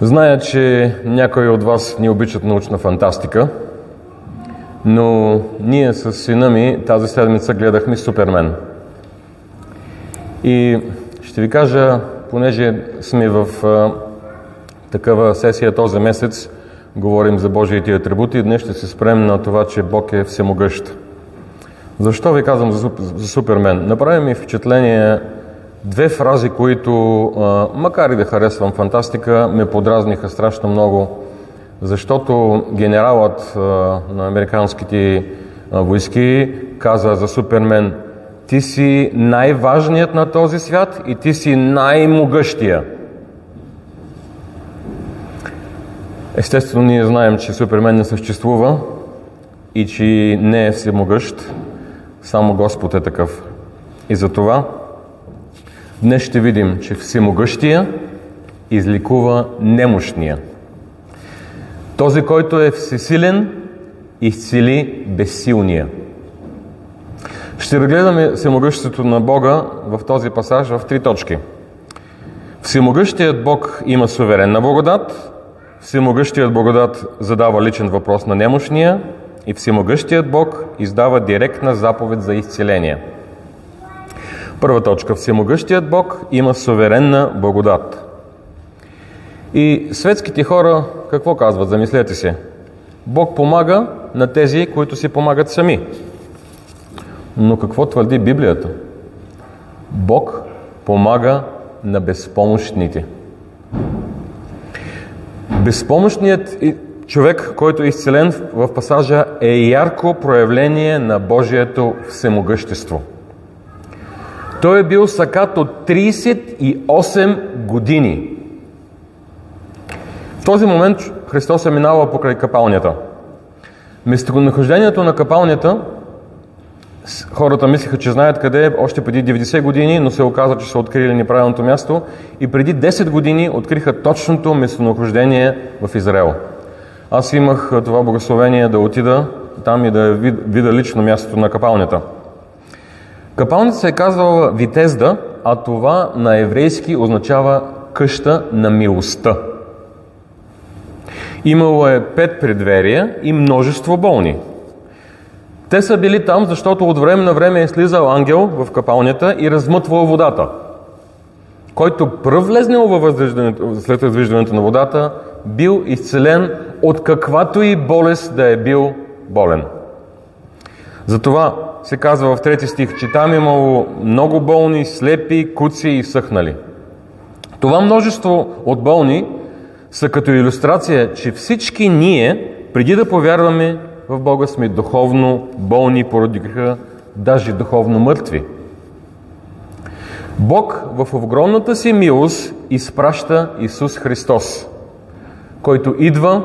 Зная, че някои от вас не обичат научна фантастика, но ние с сина ми тази седмица гледахме Супермен. И ще ви кажа, понеже сме в а, такава сесия този месец, говорим за Божиите атрибути, днес ще се спрем на това, че Бог е всемогъщ. Защо ви казвам за, за Супермен? Направи ми впечатление две фрази, които, макар и да харесвам фантастика, ме подразниха страшно много, защото генералът на американските войски каза за Супермен ти си най-важният на този свят и ти си най-могъщия. Естествено, ние знаем, че Супермен не съществува и че не е всемогъщ, само Господ е такъв. И затова Днес ще видим, че всемогъщия изликува немощния. Този, който е всесилен, изцели безсилния. Ще разгледаме всемогъщето на Бога в този пасаж в три точки. Всемогъщият Бог има суверенна благодат, всемогъщият благодат задава личен въпрос на немощния и всемогъщият Бог издава директна заповед за изцеление – Първа точка. Всемогъщият Бог има суверенна благодат. И светските хора какво казват? Замислете се. Бог помага на тези, които си помагат сами. Но какво твърди Библията? Бог помага на безпомощните. Безпомощният човек, който е изцелен в пасажа, е ярко проявление на Божието всемогъщество – той е бил сакат от 38 години. В този момент Христос е минава покрай капалнята. Местонахождението на капалнята хората мислеха, че знаят къде е още преди 90 години, но се оказа, че са открили неправилното място и преди 10 години откриха точното местонахождение в Израел. Аз имах това благословение да отида там и да видя лично мястото на капалнята – Капалница се е казвала Витезда, а това на еврейски означава къща на милостта. Имало е пет предверия и множество болни. Те са били там, защото от време на време е слизал ангел в капалнята и размътвал водата. Който пръв влезнал във след развиждането на водата, бил изцелен от каквато и болест да е бил болен. Затова се казва в трети стих, че там имало много болни, слепи, куци и съхнали. Това множество от болни са като иллюстрация, че всички ние, преди да повярваме в Бога, сме духовно болни поради греха, даже духовно мъртви. Бог в огромната си милост изпраща Исус Христос, който идва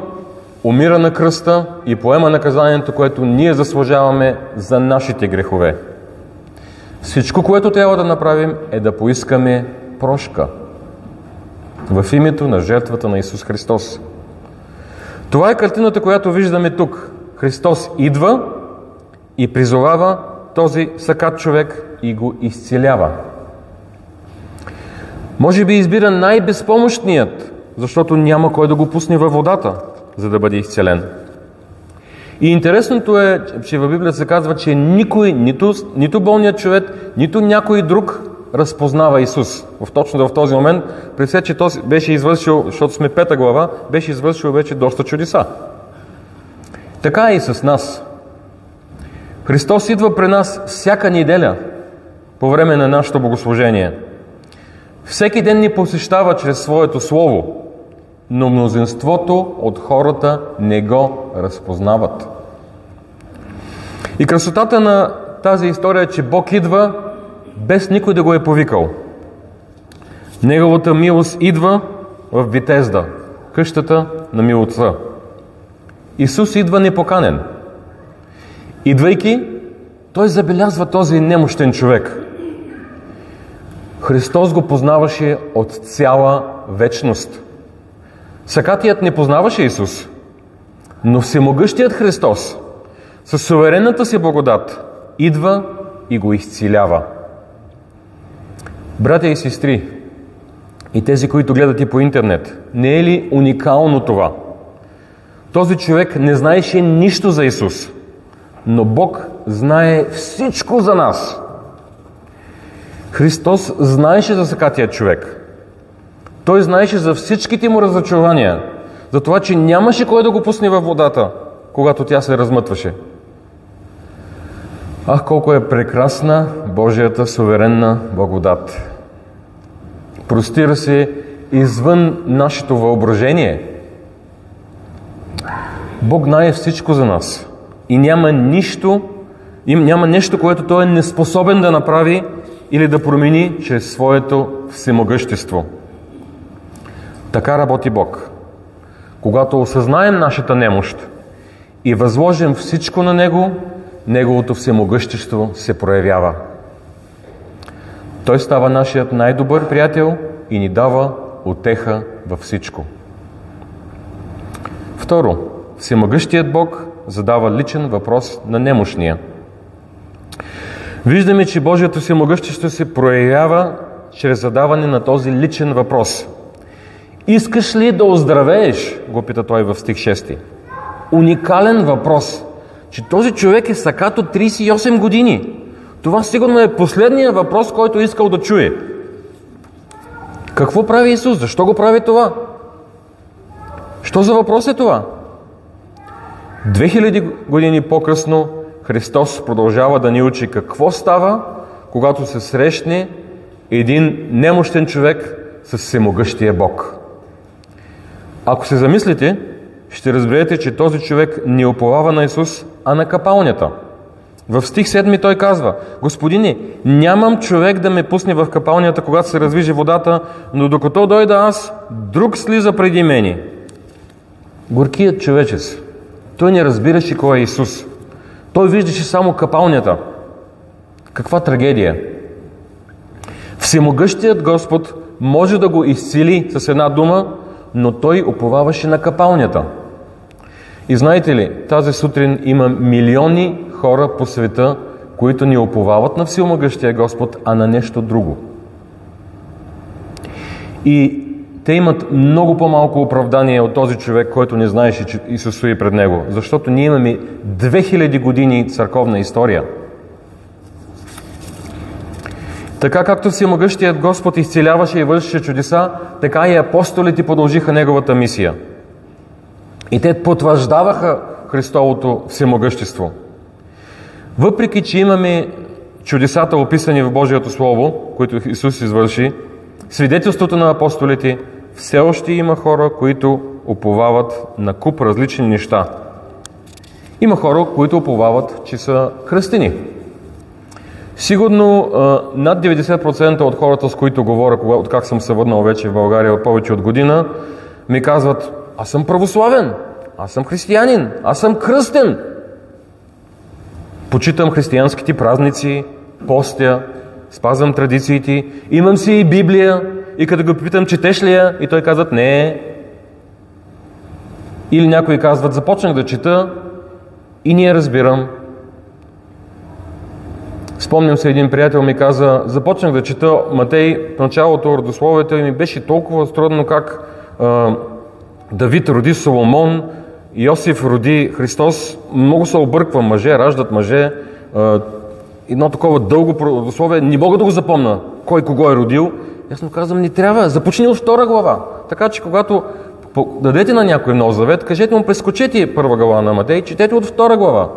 умира на кръста и поема наказанието, което ние заслужаваме за нашите грехове. Всичко, което трябва да направим е да поискаме прошка в името на жертвата на Исус Христос. Това е картината, която виждаме тук. Христос идва и призовава този сакат човек и го изцелява. Може би избира най-безпомощният, защото няма кой да го пусне във водата за да бъде изцелен. И интересното е, че в Библията се казва, че никой, нито, нито болният човек, нито някой друг разпознава Исус. В точно в този момент, при все, че този беше извършил, защото сме пета глава, беше извършил вече доста чудеса. Така е и с нас. Христос идва при нас всяка неделя по време на нашето богослужение. Всеки ден ни посещава чрез своето Слово но мнозинството от хората не го разпознават. И красотата на тази история е, че Бог идва без никой да го е повикал. Неговата милост идва в Витезда, къщата на милостта. Исус идва непоканен. Идвайки, той забелязва този немощен човек. Христос го познаваше от цяла вечност. Сакатият не познаваше Исус, но всемогъщият Христос със суверенната си благодат идва и го изцелява. Братя и сестри, и тези, които гледат и по интернет. Не е ли уникално това? Този човек не знаеше нищо за Исус, но Бог знае всичко за нас. Христос знаеше за сакатия човек. Той знаеше за всичките му разочарования, за това, че нямаше кой да го пусне във водата, когато тя се размътваше. Ах, колко е прекрасна Божията суверенна благодат! Простира се извън нашето въображение. Бог знае всичко за нас. И няма нищо, няма нещо, което Той е неспособен да направи или да промени чрез своето всемогъщество. Така работи Бог. Когато осъзнаем нашата немощ и възложим всичко на Него, Неговото всемогъщество се проявява. Той става нашият най-добър приятел и ни дава отеха във всичко. Второ, всемогъщият Бог задава личен въпрос на немощния. Виждаме, че Божието всемогъщество се проявява чрез задаване на този личен въпрос. Искаш ли да оздравееш? го пита той в стих 6. Уникален въпрос, че този човек е сакато 38 години. Това сигурно е последният въпрос, който е искал да чуе. Какво прави Исус? Защо го прави това? Що за въпрос е това? 2000 години по-късно Христос продължава да ни учи какво става, когато се срещне един немощен човек с всемогъщия Бог. Ако се замислите, ще разберете, че този човек не оповава на Исус, а на капалнята. В стих 7 той казва, Господине, нямам човек да ме пусне в капалнята, когато се развижи водата, но докато дойда аз, друг слиза преди мене. Горкият човечец. Той не разбираше кой е Исус. Той виждаше само капалнята. Каква трагедия! Всемогъщият Господ може да го изцели с една дума, но той уповаваше на капалнята. И знаете ли, тази сутрин има милиони хора по света, които ни уповават на всемогъщия Господ, а на нещо друго. И те имат много по-малко оправдание от този човек, който не знаеше, че Исус стои пред него. Защото ние имаме 2000 години църковна история. Така както всемогъщият Господ изцеляваше и вършеше чудеса, така и апостолите продължиха неговата мисия. И те потвърждаваха Христовото всемогъщество. Въпреки, че имаме чудесата описани в Божието Слово, които Исус извърши, свидетелството на апостолите – все още има хора, които оповават на куп различни неща. Има хора, които оповават, че са христини. Сигурно над 90% от хората, с които говоря, от как съм се върнал вече в България повече от година, ми казват, аз съм православен, аз съм християнин, аз съм кръстен. Почитам християнските празници, постя, спазвам традициите, имам си и Библия, и като го питам, четеш ли я? И той казват, не. Или някои казват, започнах да чета и ние разбирам. Спомням се, един приятел ми каза, започнах да чета Матей в началото родословието и ми беше толкова трудно как а, Давид роди Соломон, Йосиф роди Христос. Много се обърквам, мъже раждат мъже. А, едно такова дълго родословие, не мога да го запомна кой кого е родил. Аз му казвам, не трябва, започни от втора глава. Така че когато дадете на някой нов завет, кажете му, прескочете първа глава на Матей, четете от втора глава.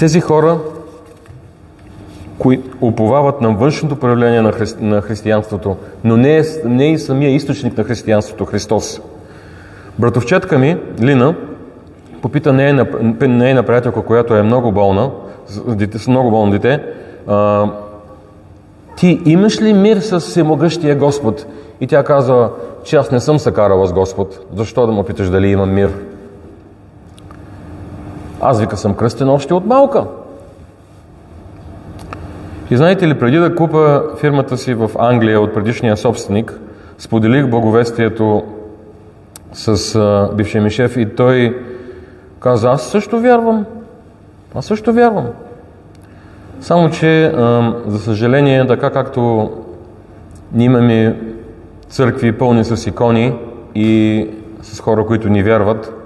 Тези хора, които уповават на външното проявление на, хри... на християнството, но не е, не е и самия източник на християнството, Христос. Братовчетка ми, Лина, попита нейна, нейна приятелка, която е много болна, с много болно дете, а, ти имаш ли мир с всемогъщия Господ? И тя казва, че аз не съм се карала с Господ. Защо да му питаш дали имам мир? Аз вика съм кръстен още от малка. И знаете ли, преди да купа фирмата си в Англия от предишния собственик, споделих благовестието с а, бившия ми шеф и той каза, аз също вярвам. Аз също вярвам. Само, че, за съжаление, така както ние имаме църкви пълни с икони и с хора, които ни вярват,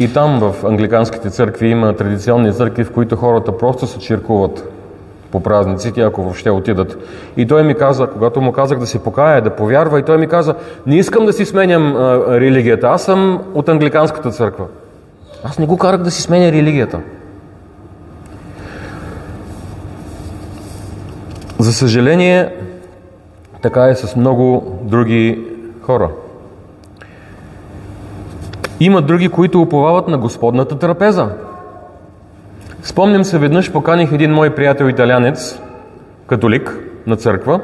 и там в англиканските църкви има традиционни църкви, в които хората просто се чиркуват по празниците, ако въобще отидат. И той ми каза, когато му казах да се покая, да повярва, и той ми каза, не искам да си сменям а, религията, аз съм от англиканската църква. Аз не го карах да си сменя религията. За съжаление, така е с много други хора. Има други, които уповават на Господната трапеза. Спомням се, веднъж поканих един мой приятел италянец, католик на църква,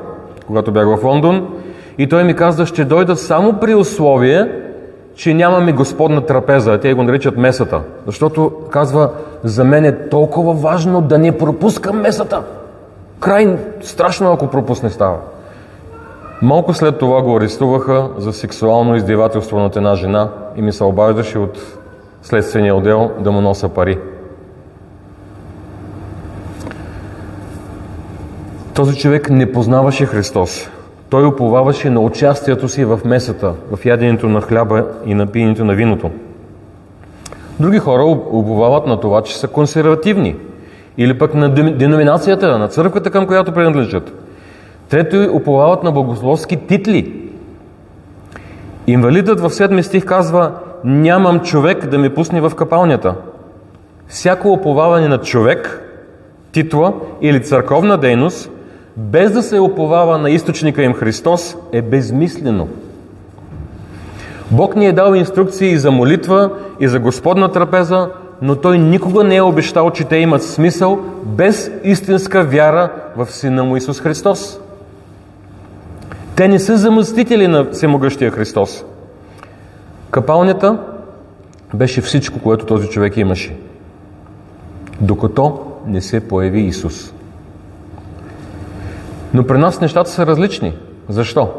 когато бях в Лондон, и той ми каза, ще дойда само при условие, че нямаме Господна трапеза, те го наричат месата. Защото, казва, за мен е толкова важно да не пропускам месата. Край страшно, ако пропусне става. Малко след това го арестуваха за сексуално издевателство над една жена и ми се обаждаше от следствения отдел да му носа пари. Този човек не познаваше Христос. Той уповаваше на участието си в месата, в яденето на хляба и на пиенето на виното. Други хора уповават на това, че са консервативни или пък на деноминацията, на църквата, към която принадлежат. Трето, уповават на богословски титли. Инвалидът в 7 стих казва Нямам човек да ме пусне в капалнята. Всяко уповаване на човек, титла или църковна дейност, без да се уповава на източника им Христос, е безмислено. Бог ни е дал инструкции и за молитва, и за Господна трапеза, но Той никога не е обещал, че те имат смисъл без истинска вяра в Сина му Исус Христос. Те не са замъстители на Всемогъщия Христос. Капалнята беше всичко, което този човек имаше. Докато не се появи Исус. Но при нас нещата са различни. Защо?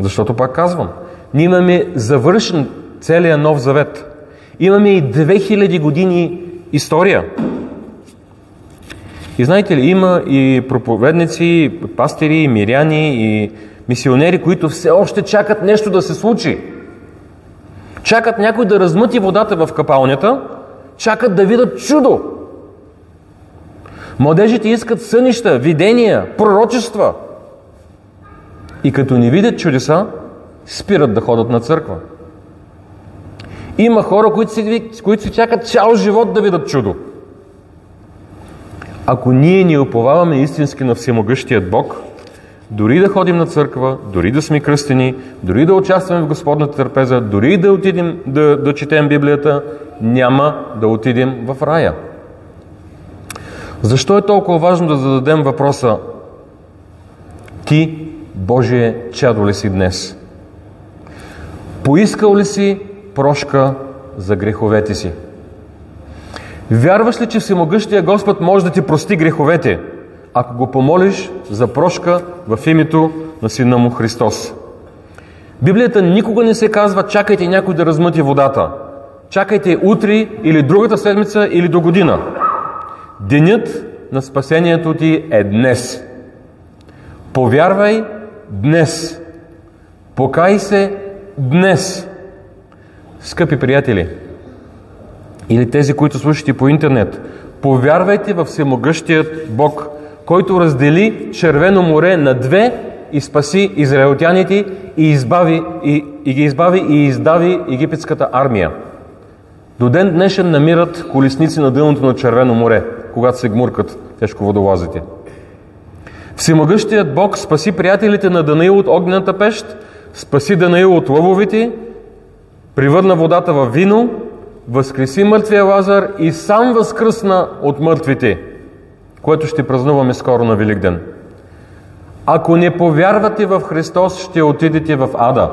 Защото пак казвам, ние имаме завършен целият Нов Завет. Имаме и 2000 години история. И знаете ли, има и проповедници, и пастири, и миряни, и мисионери, които все още чакат нещо да се случи. Чакат някой да размъти водата в капалнята, чакат да видят чудо. Младежите искат сънища, видения, пророчества. И като не видят чудеса, спират да ходят на църква. Има хора, които си, които си чакат цял живот да видят чудо. Ако ние ни уповаваме истински на Всемогъщият Бог, дори да ходим на църква, дори да сме кръстени, дори да участваме в Господната търпеза, дори да отидем да, да четем Библията, няма да отидем в рая. Защо е толкова важно да зададем въпроса Ти, Божие, чадо ли си днес? Поискал ли си прошка за греховете си? Вярваш ли, че Всемогъщия Господ може да ти прости греховете, ако го помолиш за прошка в името на Сина му Христос? Библията никога не се казва чакайте някой да размъти водата. Чакайте утре или другата седмица или до година. Денят на спасението ти е днес. Повярвай днес. Покай се днес. Скъпи приятели, или тези, които слушате по интернет, повярвайте в всемогъщият Бог, който раздели Червено море на две и спаси израелтяните и, избави, и, и ги избави и издави египетската армия. До ден днешен намират колесници на дъното на Червено море, когато се гмуркат тежко водолазите. Всемогъщият Бог спаси приятелите на Данаил от огнената пещ, спаси Данаил от лъвовите, привърна водата в вино, възкреси мъртвия Лазар и сам възкръсна от мъртвите, което ще празнуваме скоро на Великден. Ако не повярвате в Христос, ще отидете в ада.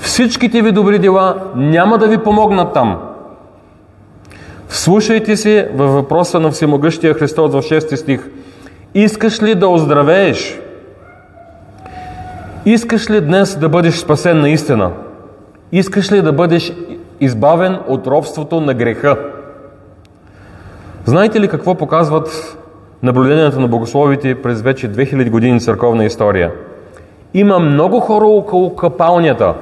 Всичките ви добри дела няма да ви помогнат там. Слушайте се във въпроса на Всемогъщия Христос в 6 стих. Искаш ли да оздравееш? Искаш ли днес да бъдеш спасен наистина? Искаш ли да бъдеш избавен от робството на греха? Знаете ли какво показват наблюденията на богословите през вече 2000 години църковна история? Има много хора около капалнята.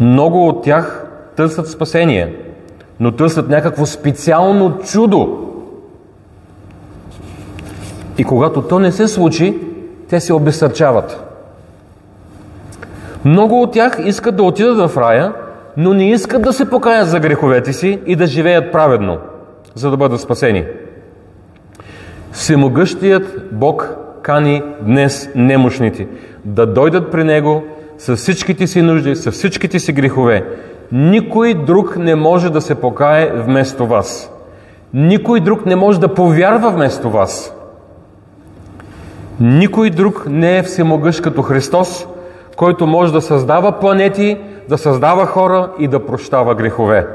Много от тях търсят спасение, но търсят някакво специално чудо. И когато то не се случи, те се обесърчават. Много от тях искат да отидат в рая, но не искат да се покаят за греховете си и да живеят праведно, за да бъдат спасени. Всемогъщият Бог кани днес немощните да дойдат при Него с всичките си нужди, с всичките си грехове. Никой друг не може да се покае вместо вас. Никой друг не може да повярва вместо вас. Никой друг не е всемогъщ като Христос, който може да създава планети, да създава хора и да прощава грехове.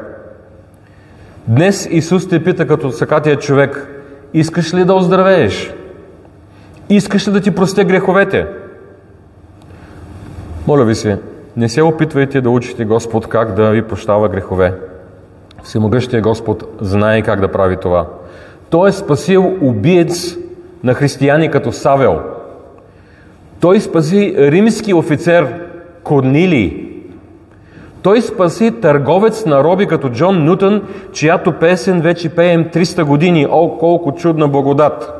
Днес Исус те пита като сакатия човек, искаш ли да оздравееш? Искаш ли да ти простя греховете? Моля ви се, не се опитвайте да учите Господ как да ви прощава грехове. Всемогъщия Господ знае как да прави това. Той е спасил убиец на християни като Савел. Той спаси римски офицер Корнилий. Той спаси търговец на роби като Джон Нютън, чиято песен вече пеем 300 години. О, колко чудна благодат!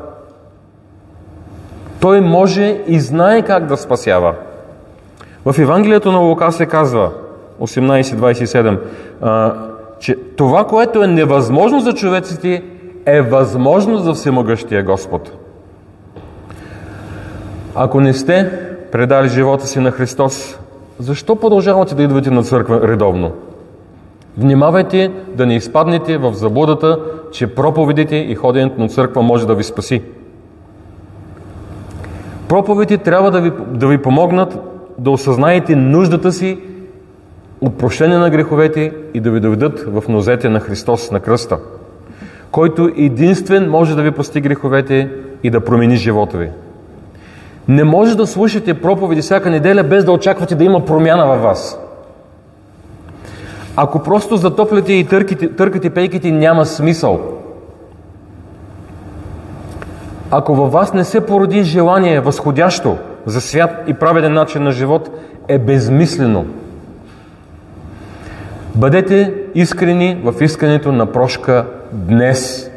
Той може и знае как да спасява. В Евангелието на Лука се казва, 18.27, че това, което е невъзможно за човеците, е възможно за всемогъщия Господ. Ако не сте предали живота си на Христос, защо продължавате да идвате на църква редовно? Внимавайте да не изпаднете в заблудата, че проповедите и ходенето на църква може да ви спаси. Проповедите трябва да ви, да ви помогнат да осъзнаете нуждата си от прощение на греховете и да ви доведат в нозете на Христос на кръста, който единствен може да ви прости греховете и да промени живота ви. Не може да слушате проповеди всяка неделя без да очаквате да има промяна във вас. Ако просто затопляте и търкате, търкате пейките, няма смисъл. Ако във вас не се породи желание възходящо за свят и праведен начин на живот, е безмислено. Бъдете искрени в искането на прошка днес.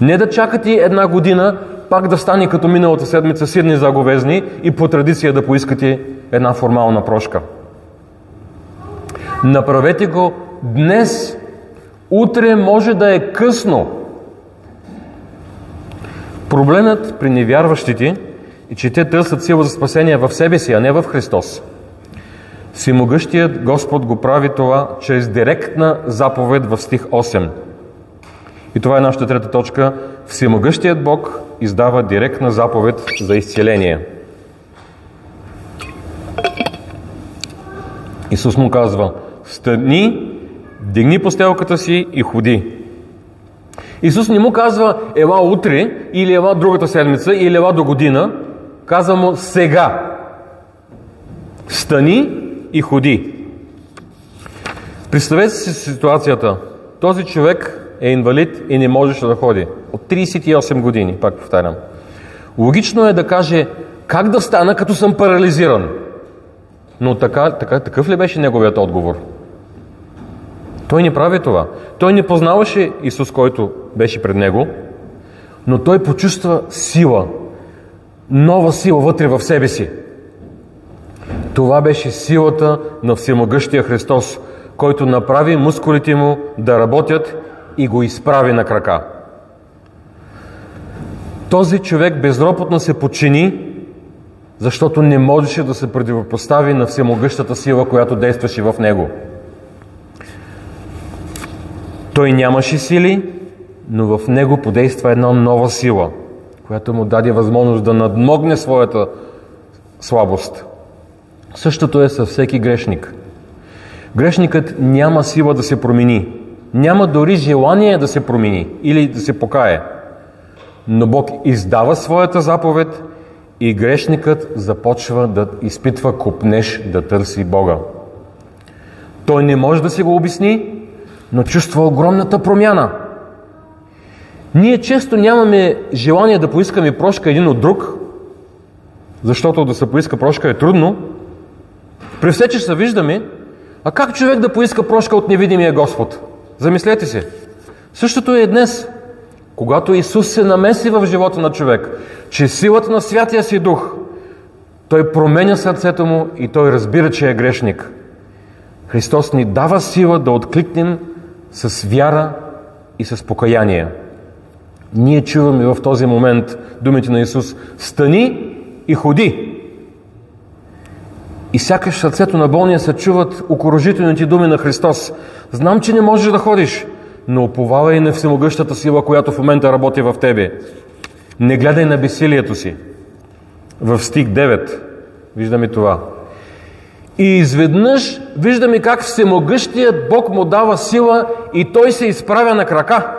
Не да чакате една година, пак да стане като миналата седмица седни заговезни и по традиция да поискате една формална прошка. Направете го днес. Утре може да е късно. Проблемът при невярващите е, че те търсят сила за спасение в себе си, а не в Христос. Всемогъщият Господ го прави това чрез директна заповед в стих 8. И това е нашата трета точка. Всемогъщият Бог издава директна заповед за изцеление. Исус му казва, стъдни, дигни постелката си и ходи. Исус не му казва, ела утре, или ела другата седмица, или ела до година. Казва му сега. Стани и ходи. Представете си ситуацията. Този човек е инвалид и не можеше да ходи. От 38 години, пак повтарям. Логично е да каже, как да стана, като съм парализиран? Но така, така, такъв ли беше неговият отговор? Той не прави това. Той не познаваше Исус, който беше пред него, но той почувства сила, нова сила вътре в себе си. Това беше силата на всемогъщия Христос, който направи мускулите му да работят и го изправи на крака. Този човек безропотно се подчини, защото не можеше да се противопостави на всемогъщата сила, която действаше в него. Той нямаше сили, но в него подейства една нова сила, която му даде възможност да надмогне своята слабост. Същото е със всеки грешник. Грешникът няма сила да се промени. Няма дори желание да се промени или да се покае. Но Бог издава своята заповед и грешникът започва да изпитва купнеж да търси Бога. Той не може да си го обясни, но чувства огромната промяна. Ние често нямаме желание да поискаме прошка един от друг, защото да се поиска прошка е трудно. При все, че се виждаме, а как човек да поиска прошка от невидимия Господ? Замислете се. Същото е днес, когато Исус се намеси в живота на човек, че силата на Святия си Дух, той променя сърцето му и той разбира, че е грешник. Христос ни дава сила да откликнем с вяра и с покаяние. Ние чуваме в този момент думите на Исус Стани и ходи. И сякаш сърцето на болния се чуват укорожителните думи на Христос. Знам, че не можеш да ходиш, но оповавай на всемогъщата сила, която в момента работи в тебе. Не гледай на бесилието си. В стих 9 виждаме това. И изведнъж виждаме как всемогъщият Бог му дава сила и той се изправя на крака.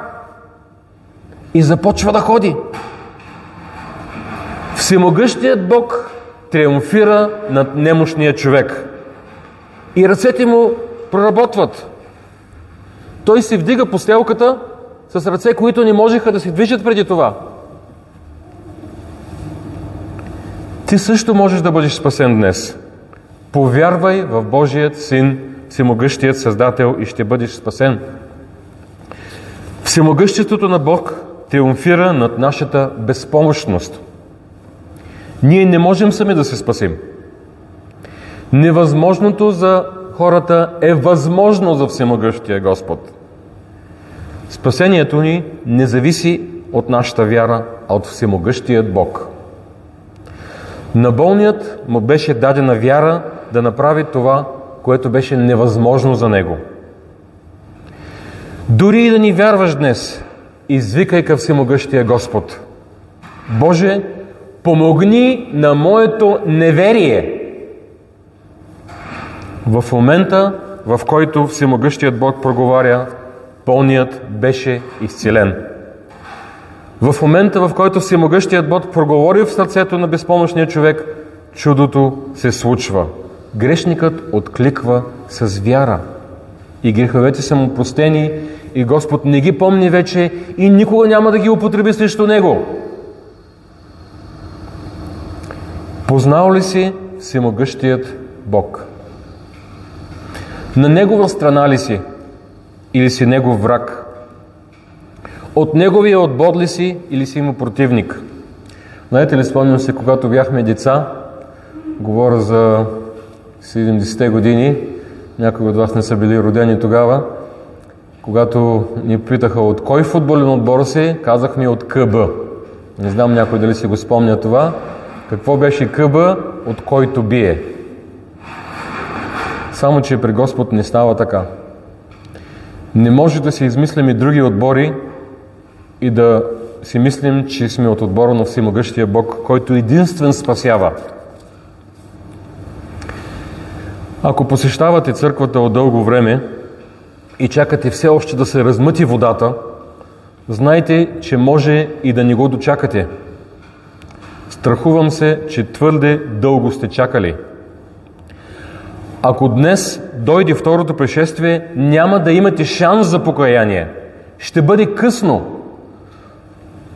И започва да ходи. Всемогъщият Бог триумфира над немощния човек. И ръцете му проработват. Той се вдига по стелката с ръце, които не можеха да се движат преди това. Ти също можеш да бъдеш спасен днес. Повярвай в Божият Син, Всемогъщият Създател и ще бъдеш спасен. Всемогъществото на Бог триумфира над нашата безпомощност. Ние не можем сами да се спасим. Невъзможното за хората е възможно за Всемогъщия Господ. Спасението ни не зависи от нашата вяра, а от Всемогъщият Бог. На болният му беше дадена вяра да направи това, което беше невъзможно за него. Дори и да ни вярваш днес, извикай към Всемогъщия Господ. Боже, помогни на моето неверие. В момента, в който Всемогъщият Бог проговаря, болният беше изцелен. В момента, в който Всемогъщият Бог проговори в сърцето на безпомощния човек, чудото се случва. Грешникът откликва с вяра. И греховете са му простени, и Господ не ги помни вече и никога няма да ги употреби срещу него. Познал ли си Всемогъщият Бог? На Негова страна ли си? Или си Негов враг? От Неговия отбор ли си или си му противник? Знаете ли, спомням се, когато бяхме деца, говоря за 70-те години, някои от вас не са били родени тогава, когато ни питаха от кой футболен отбор си, казахме от КБ. Не знам някой дали си го спомня това. Какво беше КБ, от който бие? Само, че при Господ не става така. Не може да си измислим и други отбори и да си мислим, че сме от отбора на Всемогъщия Бог, който единствен спасява. Ако посещавате църквата от дълго време и чакате все още да се размъти водата, знайте, че може и да не го дочакате. Страхувам се, че твърде дълго сте чакали. Ако днес дойде второто пришествие, няма да имате шанс за покаяние. Ще бъде късно.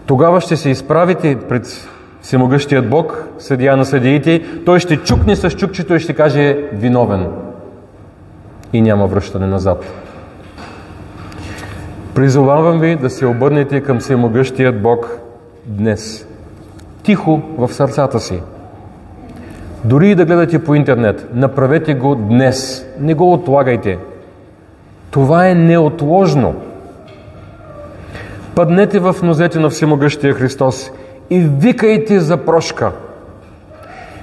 Тогава ще се изправите пред Всемогъщият Бог, съдия на съдиите, той ще чукне с чукчето и ще каже виновен. И няма връщане назад. Призовавам ви да се обърнете към Всемогъщият Бог днес. Тихо в сърцата си. Дори и да гледате по интернет, направете го днес. Не го отлагайте. Това е неотложно. Паднете в нозете на Всемогъщия Христос и викайте за прошка.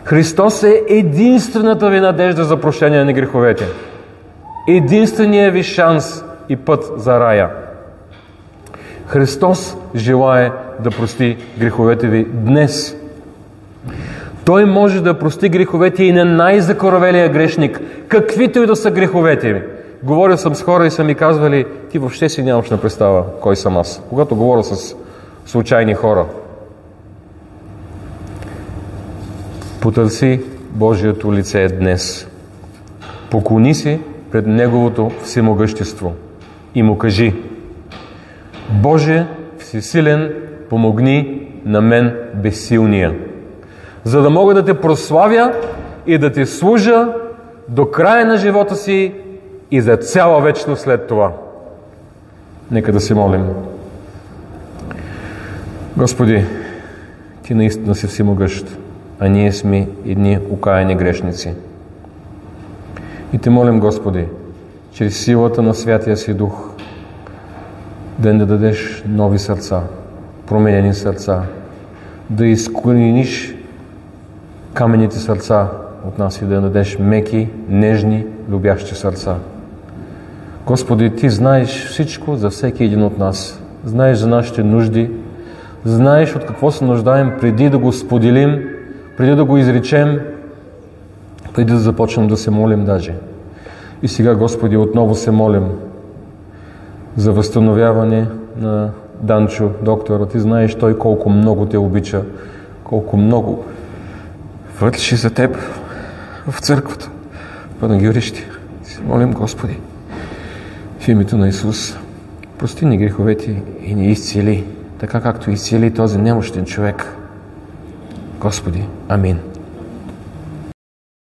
Христос е единствената ви надежда за прощение на греховете. Единственият ви шанс и път за рая. Христос желае да прости греховете ви днес. Той може да прости греховете и на най-закоравелия грешник, каквито и да са греховете ви. Говорил съм с хора и са ми казвали, ти въобще си нямаш на представа кой съм аз. Когато говоря с случайни хора. Потърси Божието лице днес. Поклони се пред Неговото всемогъщество. и му кажи Боже, всесилен, помогни на мен безсилния, за да мога да те прославя и да ти служа до края на живота си и за цяла вечност след това. Нека да се молим. Господи, Ти наистина си всемогъщ, а ние сме едни окаяни грешници. И Те молим, Господи, чрез силата на Святия Си Дух, да ни дадеш нови сърца, променени сърца, да изкорениш камените сърца от нас и да дадеш меки, нежни, любящи сърца. Господи, Ти знаеш всичко за всеки един от нас. Знаеш за нашите нужди, знаеш от какво се нуждаем преди да го споделим, преди да го изречем, преди да започнем да се молим даже. И сега, Господи, отново се молим за възстановяване на Данчо, доктора. Ти знаеш той колко много те обича, колко много върши за теб в църквата, Панагюрище. Се молим, Господи, в името на Исус, прости ни греховете и ни изцели, така както изцели този немощен човек. Господи, амин.